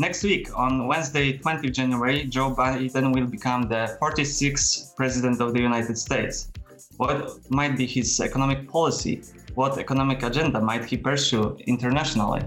Next week, on Wednesday, 20 January, Joe Biden will become the 46th President of the United States. What might be his economic policy? What economic agenda might he pursue internationally?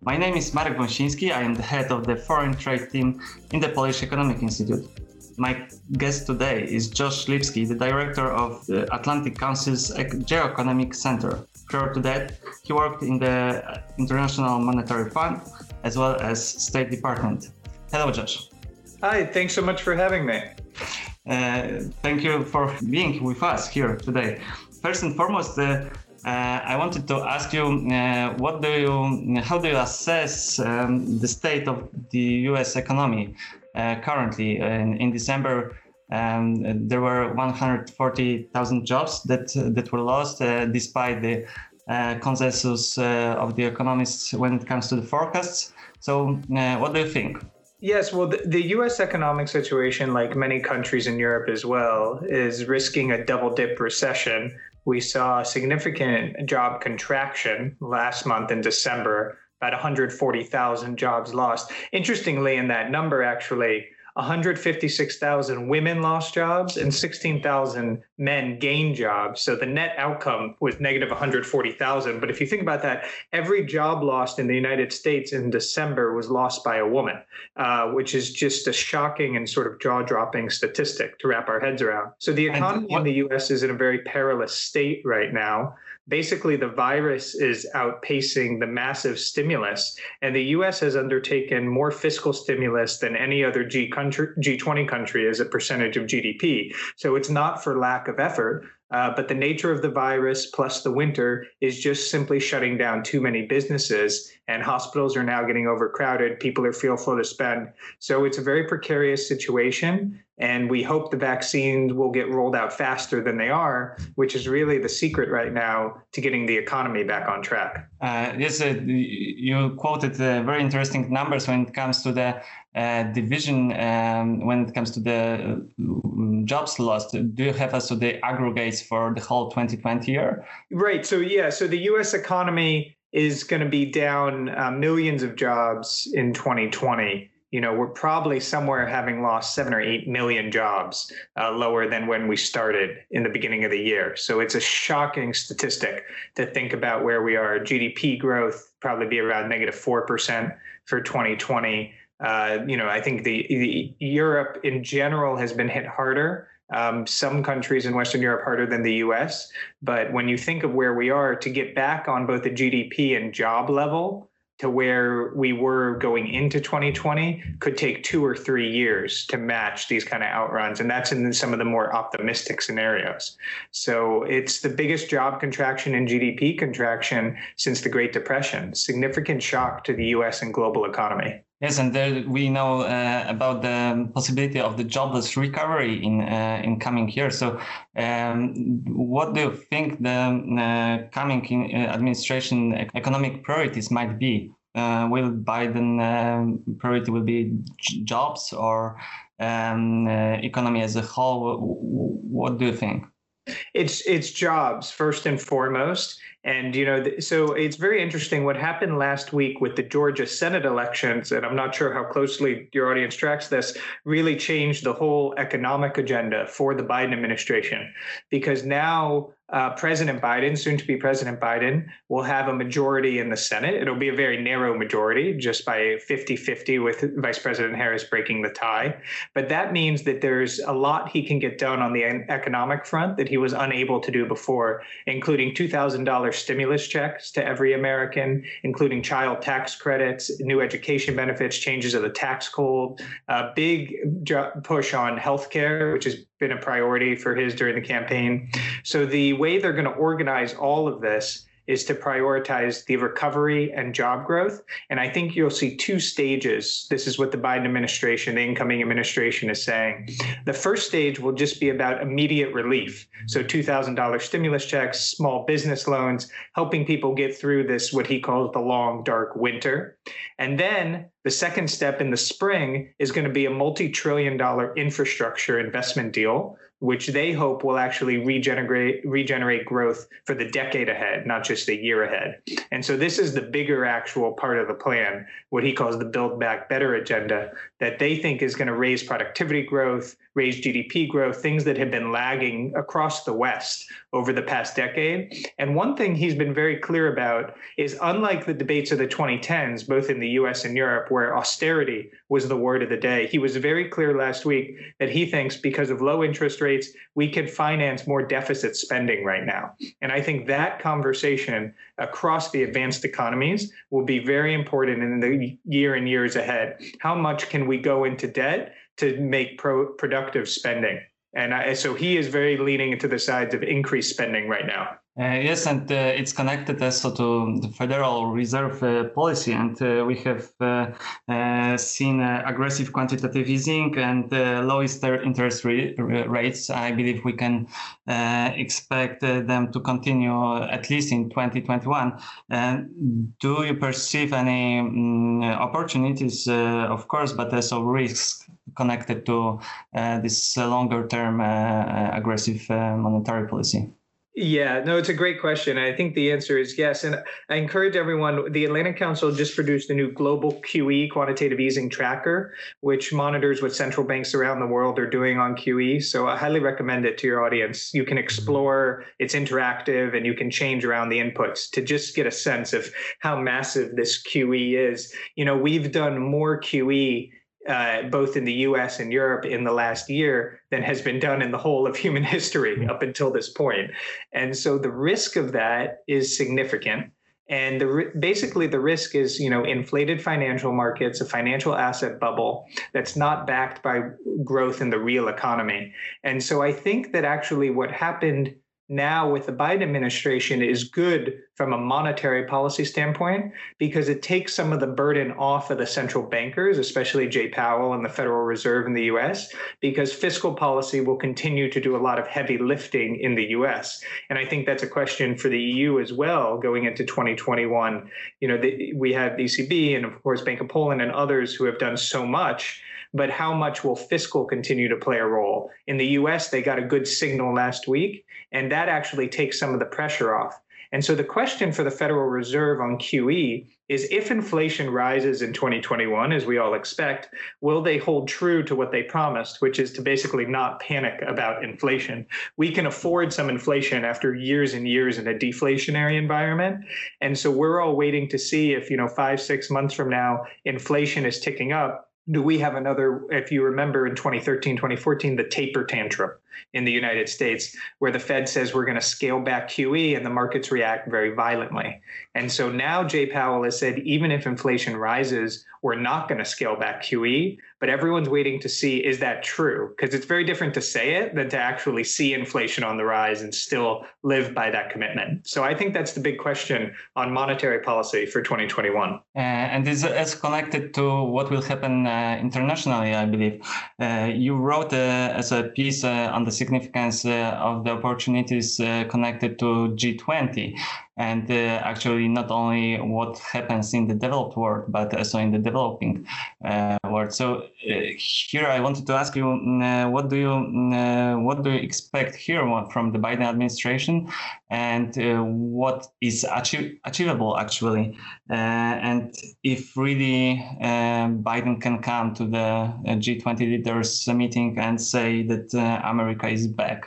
My name is Marek Wąsiński. I am the head of the foreign trade team in the Polish Economic Institute. My guest today is Josh Lipsky, the director of the Atlantic Council's Geoeconomic Center. Prior to that, he worked in the International Monetary Fund as well as State Department. Hello, Josh. Hi, thanks so much for having me. Uh, thank you for being with us here today. First and foremost, uh, uh, I wanted to ask you, uh, what do you, how do you assess um, the state of the U.S. economy uh, currently? In, in December, um, there were 140,000 jobs that that were lost, uh, despite the uh, consensus uh, of the economists when it comes to the forecasts. So, what do you think? Yes, well, the, the, U.S. economic situation, like many countries in Europe as well, is risking a double dip recession we saw significant job contraction last month in December, about 140,000 jobs lost. Interestingly, in that number, actually, 156,000 women lost jobs and 16,000 men gained jobs. So the net outcome was negative 140,000. But if you think about that, every job lost in the United States in December was lost by a woman, uh, which is just a shocking and sort of jaw dropping statistic to wrap our heads around. So the economy in the US is in a very perilous state right now basically the virus is outpacing the massive stimulus and the US has undertaken more fiscal stimulus than any other G country, G20 country as a percentage of GDP. So it's not for lack of effort, uh, but the nature of the virus plus the winter is just simply shutting down too many businesses, and hospitals are now getting overcrowded. People are fearful to spend. So it's a very precarious situation. And we hope the vaccines will get rolled out faster than they are, which is really the secret right now to getting the economy back on track. Uh, yes, uh, you quoted uh, very interesting numbers when it comes to the uh, division, um, when it comes to the uh, jobs lost. Do you have also the aggregates for the whole 2020 year? Right. So, yeah, so the US economy is going to be down uh, millions of jobs in 2020 you know, we're probably somewhere having lost seven or eight million jobs, uh, lower than when we started in the beginning of the year. So it's a shocking statistic to think about where we are. GDP growth probably be around negative negative four percent for 2020. Uh, you know, I think the, the, Europe in general has been hit harder. Um, some countries in Western Europe harder than the U.S. But when you think of where we are, to get back on both the GDP and job level to where we were going into 2020 could take two or three years to match these kind of outruns. And that's in some of the more optimistic scenarios. So it's the biggest job contraction and GDP contraction since the Great Depression, significant shock to the US and global economy. Yes, and there we know uh, about the possibility of the jobless recovery in uh, in coming years. So, um, what do you think the uh, coming uh, administration economic priorities might be? Uh, will Biden um, priority will be jobs or um, uh, economy as a whole? What do you think? It's it's jobs first and foremost, and you know, so it's very interesting what happened last week with the Georgia Senate elections, and I'm not sure how closely your audience tracks this. Really changed the whole economic agenda for the Biden administration, because now uh, President Biden, soon to be President Biden, will have a majority in the Senate. It'll be a very narrow majority, just by 50 50 with Vice President Harris breaking the tie. But that means that there's a lot he can get done on the economic front that he was unable to do before, including $2,000 stimulus checks to every American, including child tax credits, new education benefits, changes of the tax code, a big push on healthcare, which has been a priority for his during the campaign. So the way they're going to organize all of this is to prioritize the recovery and job growth. And I think you'll see two stages. This is what the Biden administration, the incoming administration, is saying. The first stage will just be about immediate relief. So $2,000 stimulus checks, small business loans, helping people get through this, what he calls the long, dark winter. And then The second step in the spring is going to be a multi trillion dollar infrastructure investment deal which they hope will actually regenerate regenerate growth for the decade ahead, not just the year ahead. And so this is the bigger actual part of the plan, what he calls the Build Back Better agenda, that they think is going to raise productivity growth, raise GDP growth, things that have been lagging across the West over the past decade. And one thing he's been very clear about is unlike the debates of the 2010s, both in the US and Europe, where austerity was the word of the day, he was very clear last week that he thinks because of low interest rates, we can finance more deficit spending right now. And I think that conversation across the advanced economies will be very important in the year and years ahead. How much can we go into debt to make pro- productive spending? And I, so he is very leaning into the sides of increased spending right now. Uh, yes, and uh, it's connected also to the Federal Reserve uh, policy, and uh, we have uh, uh, seen aggressive quantitative easing and low interest rates. I believe we can expect them to continue at least in 2021. do you perceive any um, opportunities, of course, but also risks connected to uh, this uh, longer-term uh, aggressive monetary policy? Yeah, no, it's a great question. I think the answer is yes. And I encourage everyone, the Atlantic Council just produced a new global QE quantitative easing tracker, which monitors what central banks around the world are doing on QE. So I highly recommend it to your audience. You can explore, it's interactive, and you can change around the inputs to just get a sense of how massive this QE is. You know, we've done more QE uh, both in the US and Europe in the last year than has been done in the whole of human history up until this point. And so the risk of that is significant. And the, basically, the risk is, you know, inflated financial markets, a financial asset bubble that's not backed by growth in the real economy. And so I think that actually what happened now with the Biden administration is good from a monetary policy standpoint because it takes some of the burden off of the central bankers, especially Jay Powell and the Federal Reserve in the US, because fiscal policy will continue to do a lot of heavy lifting in the US. And I think that's a question for the EU as well going into 2021. You know, the, we have ECB and of course Bank of Poland and others who have done so much but how much will fiscal continue to play a role? In the US, they got a good signal last week, and that actually takes some of the pressure off. And so the question for the Federal Reserve on QE is if inflation rises in 2021, as we all expect, will they hold true to what they promised, which is to basically not panic about inflation? We can afford some inflation after years and years in a deflationary environment. And so we're all waiting to see if, you know, five, six months from now, inflation is ticking up do we have another if you remember in 2013 2014 the taper tantrum in the united states where the fed says we're going to scale back qe and the markets react very violently. And so now jay powell has said even if inflation rises we're not going to scale back qe but everyone's waiting to see is that true? Because it's very different to say it than to actually see inflation on the rise and still live by that commitment. So i think that's the big question on monetary policy for 2021 uh, and this is connected to what will happen uh, internationally i believe. Uh, you wrote uh, as a piece uh, on the significance uh, of the opportunities connected to g20 and uh, actually not only what happens in the developed world but also in the developing uh, world. So uh, here i wanted to ask you mm, what do you mm, what do you expect here from the biden administration? And what is achievable actually? And if really biden can come to the g20 leaders meeting and say that america is back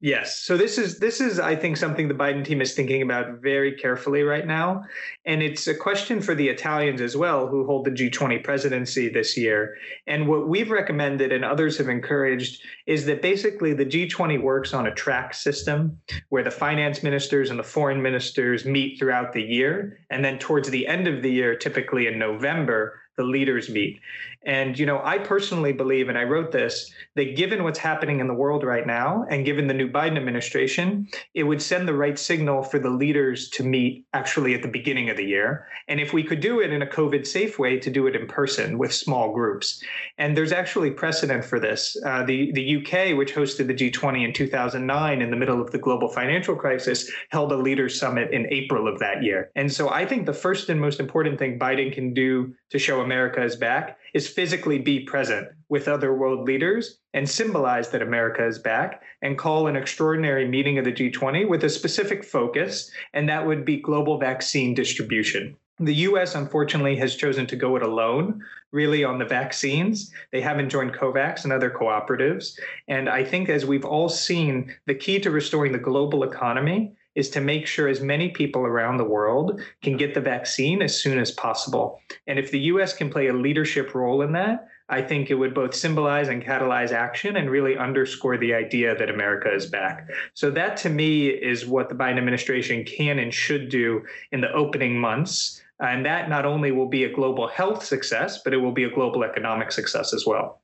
Yes. So this is this is I think something the Biden team is thinking about very carefully right now, and it's a question for the Italians as well, who hold the G20 presidency this year. And what we've recommended and others have encouraged is that basically the G20 works on a track system where the finance ministers and the foreign ministers meet throughout the year, and then towards the end of the year, typically in November, the leaders meet. And, you know, I personally believe, and I wrote this, that given what's happening in the world right now, and given the new Biden administration, it would send the right signal for the leaders to meet actually at the beginning of the year. And if we could do it in a COVID safe way, to do it in person with small groups. And there's actually precedent for this. Uh, the, the UK, which hosted the G20 in 2009 in the middle of the global financial crisis, held a leaders summit in April of that year. And so I think the first and most important thing Biden can do to show America is back is physically be present with other world leaders and symbolize that America is back and call an extraordinary meeting of the G20 with a specific focus, and that would be global vaccine distribution. The US, unfortunately, has chosen to go it alone, really, on the vaccines. They haven't joined COVAX and other cooperatives. And I think, as we've all seen, the key to restoring the global economy is to make sure as many people around the world can get the vaccine as soon as possible. And if the US can play a leadership role in that, I think it would both symbolize and catalyze action and really underscore the idea that America is back. So, that to me is what the Biden administration can and should do in the opening months. And that not only will be a global health success, but it will be a global economic success as well.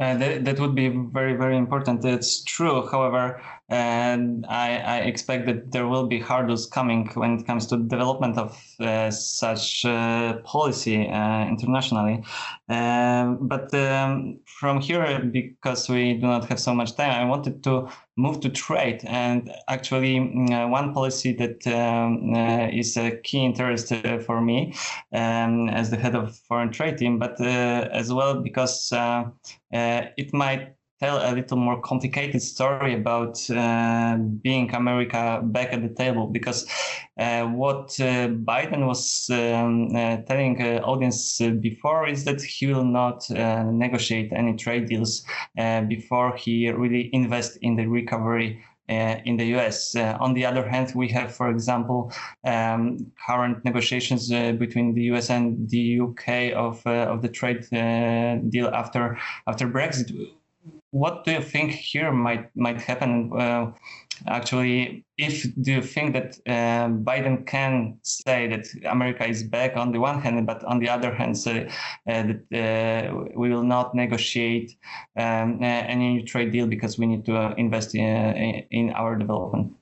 Uh, that, that would be very, very important. It's true. However, and I, I, expect that there will be hurdles coming when it comes to development of uh, such uh, policy uh, internationally. Um, but um, from here, because we do not have so much time, I wanted to move to trade. And actually, mm, uh, one policy that um, uh, is a key interest uh, for me um, as the head of foreign trade team, but as well because it might tell a little more complicated story about uh, being America back at the table because uh, what uh, Biden was um, uh, telling uh, audience before is that he will not uh, negotiate any trade deals before he really invest in the recovery uh, in the US. Uh, on the other hand, we have, for example, um, current negotiations uh, between the US and the UK of of the trade deal after after Brexit what do you think here might might happen? Uh, actually, if do you think that uh, Biden can say that America is back on the one hand, but on the other hand, say uh, that uh, we will not negotiate um, uh, any new trade deal because we need to invest in, in our development?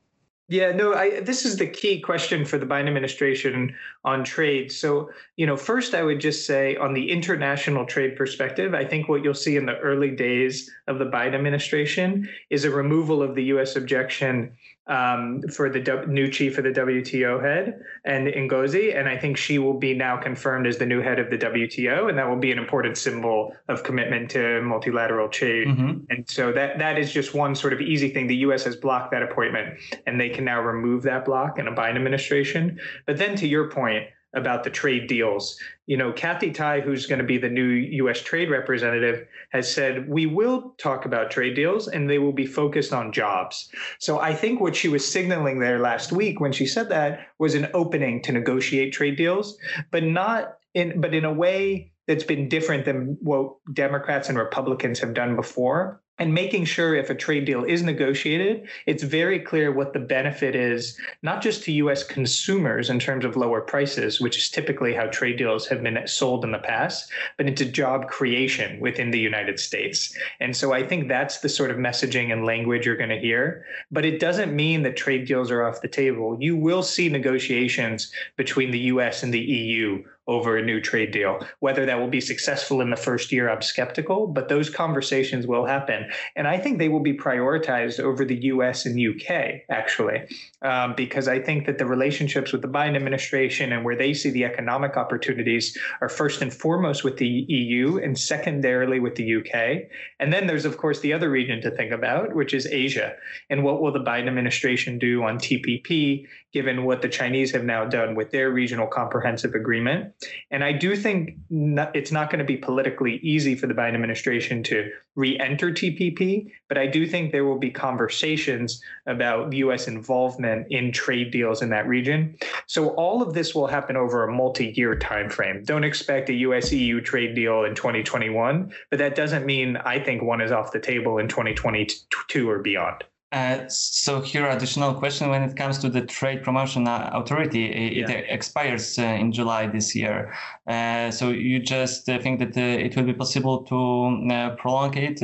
Yeah, no, I, this is the key question for the Biden administration on trade. So, you know, first I would just say on the international trade perspective, I think what you'll see in the early days of the Biden administration is a removal of the U.S. objection um, for the w- new chief of the WTO head and Ngozi, and I think she will be now confirmed as the new head of the WTO, and that will be an important symbol of commitment to multilateral trade. Mm-hmm. And so that that is just one sort of easy thing. The U.S. has blocked that appointment, and they can now remove that block in a Biden administration. But then, to your point about the trade deals. You know, Kathy Tai, who's going to be the new U.S. trade representative, has said we will talk about trade deals and they will be focused on jobs. So I think what she was signaling there last week when she said that was an opening to negotiate trade deals, but not in but in a way that's been different than what Democrats and Republicans have done before and making sure if a trade deal is negotiated, it's very clear what the benefit is, not just to US consumers in terms of lower prices, which is typically how trade deals have been sold in the past, but into job creation within the United States. And so I think that's the sort of messaging and language you're going to hear. But it doesn't mean that trade deals are off the table. You will see negotiations between the US and the EU over a new trade deal. Whether that will be successful in the first year, I'm skeptical, but those conversations will happen. And I think they will be prioritized over the US and UK, actually, um, because I think that the relationships with the Biden administration and where they see the economic opportunities are first and foremost with the EU and secondarily with the UK. And then there's, of course, the other region to think about, which is Asia. And what will the Biden administration do on TPP, given what the Chinese have now done with their regional comprehensive agreement? And I do think not, it's not going to be politically easy for the Biden administration to re enter TPP, but I do think there will be conversations about U.S. involvement in trade deals in that region. So all of this will happen over a multi year timeframe. Don't expect a U.S. EU trade deal in 2021, but that doesn't mean I think one is off the table in 2022 or beyond. Uh, so here, additional question when it comes to the trade promotion authority, it, yeah. expires uh, in July this year. Uh, so you just uh, think that uh, it will be possible to uh, prolong it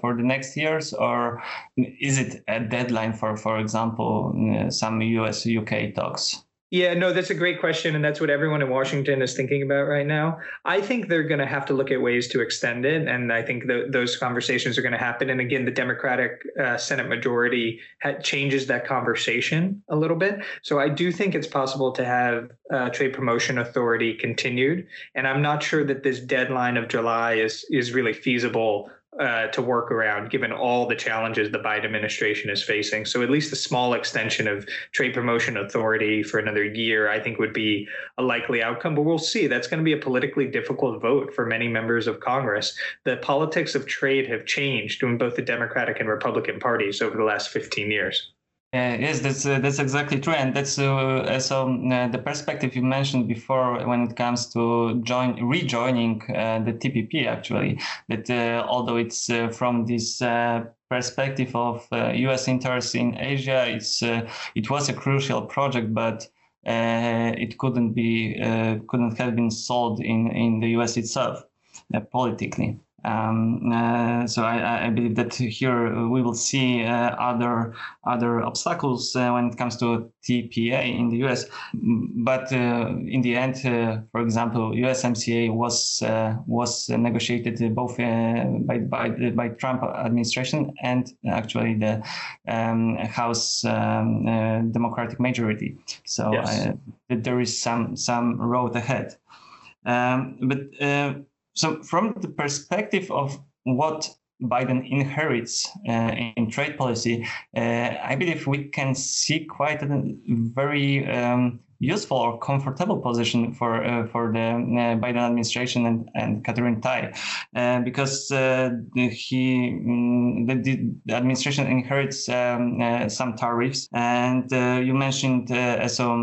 for the next years, or is it a deadline for, for example, some US UK talks? Yeah, no, that's a great question. And that's what everyone in Washington is thinking about right now. I think they're going to have to look at ways to extend it. And I think those conversations are going to happen. And again, the Democratic uh, Senate majority ha- changes that conversation a little bit. So I do think it's possible to have uh, trade promotion authority continued. And I'm not sure that this deadline of July is, is really feasible uh, to work around given all the challenges the Biden administration is facing. So, at least a small extension of trade promotion authority for another year, I think, would be a likely outcome. But we'll see. That's going to be a politically difficult vote for many members of Congress. The politics of trade have changed in both the Democratic and Republican parties over the last 15 years. Uh, yes, that's uh, that's exactly true, and that's uh, also uh, the perspective you mentioned before when it comes to join rejoining uh, the TPP. Actually, that uh, although it's from this perspective of U.S. interests in Asia, it's it was a crucial project, but it couldn't be couldn't have been sold in in the U.S. itself politically. Um, uh, so I, I, believe that here we will see uh, other other obstacles uh, when it comes to TPA in the US. But uh, in the end, uh, for example, USMCA was uh, was negotiated both by by by Trump administration and actually the um, House um, Democratic majority. So yes. there is some some road ahead. Um, but so, from the perspective of what Biden inherits uh, in trade policy, uh, I believe we can see quite a very um, useful or comfortable position for uh, for the uh, Biden administration and, and Katherine Tai, uh, because uh, he um, the, the, administration inherits um, some tariffs, and you mentioned also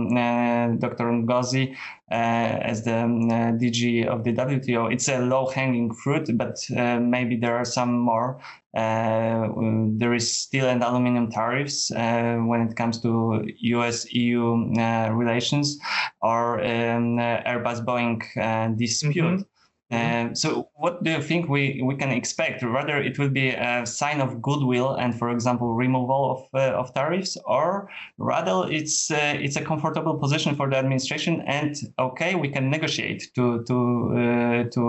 Dr. Ngozi as the um, DG of the WTO. It's a low-hanging fruit, but maybe there are some more. Uh, there is steel and aluminum tariffs uh, when it comes to US-EU uh, relations or um, Airbus Boeing dispute. Mm-hmm. Uh, so what do you think we, we can expect? Rather, it will be a sign of goodwill and, for example, removal of, uh, of tariffs, or rather, it's uh, it's a comfortable position for the administration, and okay, we can negotiate to to to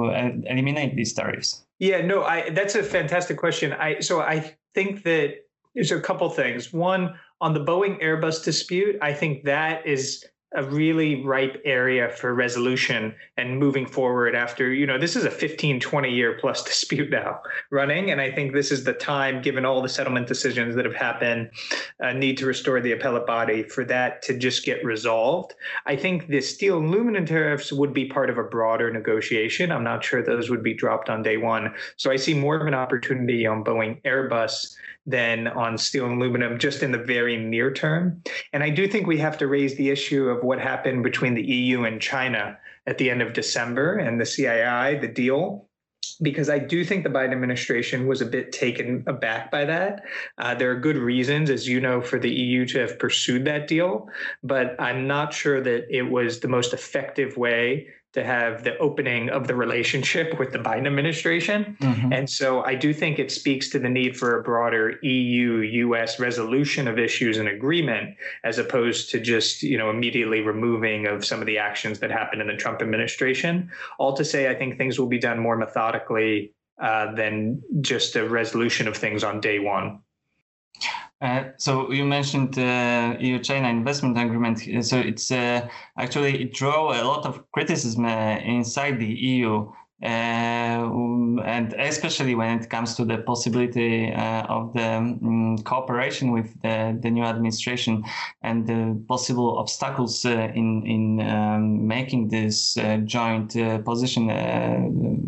eliminate these tariffs. Yeah, no, I that's a fantastic question. I so I think that there's a couple things. One on the Boeing Airbus dispute, I think that is a really ripe area for resolution and moving forward after you know this is a 15 20 year plus dispute now running. And i think this is the time given all the settlement decisions that have happened uh, need to restore the appellate body for that to just get resolved. I think the steel and aluminum tariffs would be part of a broader negotiation. I'm not sure those would be dropped on day one. So i see more of an opportunity on boeing airbus than on steel and aluminum just in the very near term. And I do think we have to raise the issue of what happened between the EU and China at the end of December and the CAI, the deal. Because I do think the Biden administration was a bit taken aback by that. Uh, there are good reasons, as you know, for the EU to have pursued that deal, but I'm not sure that it was the most effective way to have the opening of the relationship with the Biden administration. Mm-hmm. And so I do think it speaks to the need for a broader EU US resolution of issues and agreement as opposed to just, you know, immediately removing of some of the actions that happened in the Trump administration. All to say I think things will be done more methodically uh, than just a resolution of things on day one. Uh, so you mentioned uh, EU-China investment agreement. So it's uh, actually it drew a lot of criticism uh, inside the EU and especially when it comes to the possibility uh, of the um, cooperation with the, the, new administration and the possible obstacles uh, in in um, making this uh, joint uh, position uh,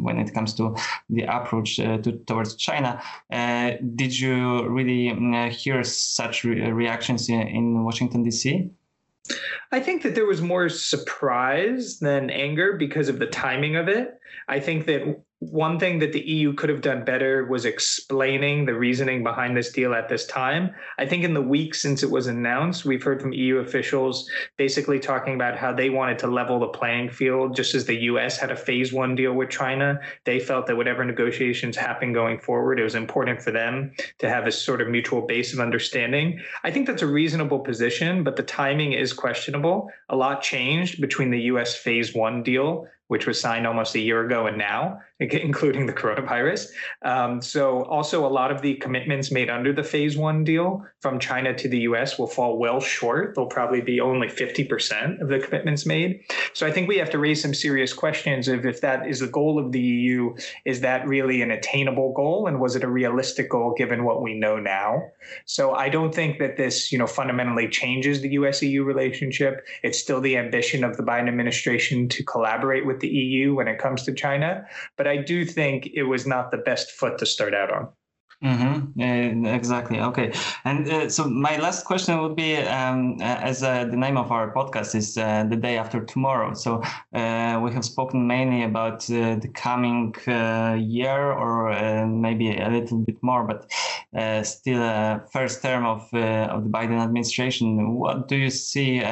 when it comes to the approach uh, to, towards China. did you really um, hear such re- reactions in, in Washington D.C.? I think that there was more surprise than anger because of the timing of it. I think that one thing that the EU could have done better was explaining the reasoning behind this deal at this time. I think in the week since it was announced, we've heard from EU officials basically talking about how they wanted to level the playing field, just as the US had a phase one deal with China. They felt that whatever negotiations happen going forward, it was important for them to have a sort of mutual base of understanding. I think that's a reasonable position, but the timing is questionable. A lot changed between the US phase one deal which was signed almost a year ago and now, including the coronavirus. Um, so, also, a lot of the commitments made under the phase one deal from China to the US will fall well short. They'll probably be only 50% of the commitments made. So, I think we have to raise some serious questions of if that is the goal of the EU, is that really an attainable goal? And was it a realistic goal given what we know now? So, I don't think that this, you know, fundamentally changes the US EU relationship. It's still the ambition of the Biden administration to collaborate with the EU when it comes to China. But I do think it was not the best foot to start out on. Mm-hmm. Uh, exactly. Okay. And uh, so my last question would be, um, as uh, the name of our podcast is uh, the day after tomorrow. So uh, we have spoken mainly about uh, the coming year, or maybe a little bit more, but still first term of of the Biden administration. What do you see?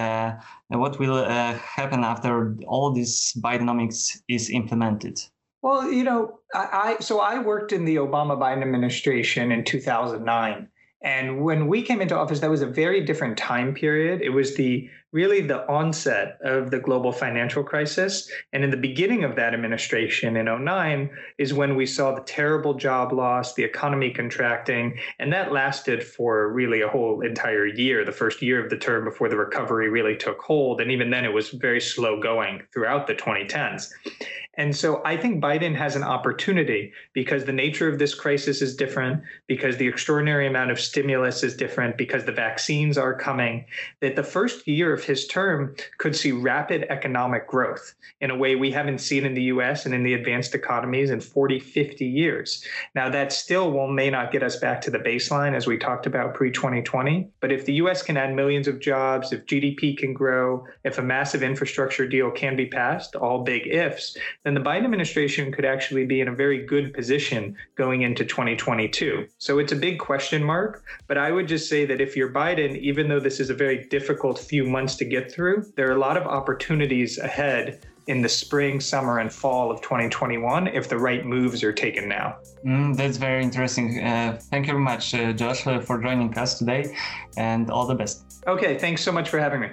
what will happen after all this Bidenomics is implemented? Well, you know, I, I so I worked in the Obama Biden administration in 2009. And when we came into office, that was a very different time period. It was the really the onset of the global financial crisis. And in the beginning of that administration in 09 is when we saw the terrible job loss, the economy contracting, and that lasted for really a whole entire year, the first year of the term before the recovery really took hold. And even then, it was very slow going throughout the 2010s. And so I think Biden has an opportunity because the nature of this crisis is different, because the extraordinary amount of stimulus is different, because the vaccines are coming, that the first year of his term could see rapid economic growth in a way we haven't seen in the US and in the advanced economies in 40, 50 years. Now, that still will may not get us back to the baseline as we talked about pre 2020. But if the US can add millions of jobs, if GDP can grow, if a massive infrastructure deal can be passed, all big ifs, then the Biden administration could actually be in a very good position going into 2022. So it's a big question mark. But I would just say that if you're Biden, even though this is a very difficult few months to get through, there are a lot of opportunities ahead in the spring, summer, and fall of 2021 if the right moves are taken now. Mm, that's very interesting. Uh, thank you very much, uh, Josh, uh, for joining us today, and all the best. Okay, thanks so much for having me.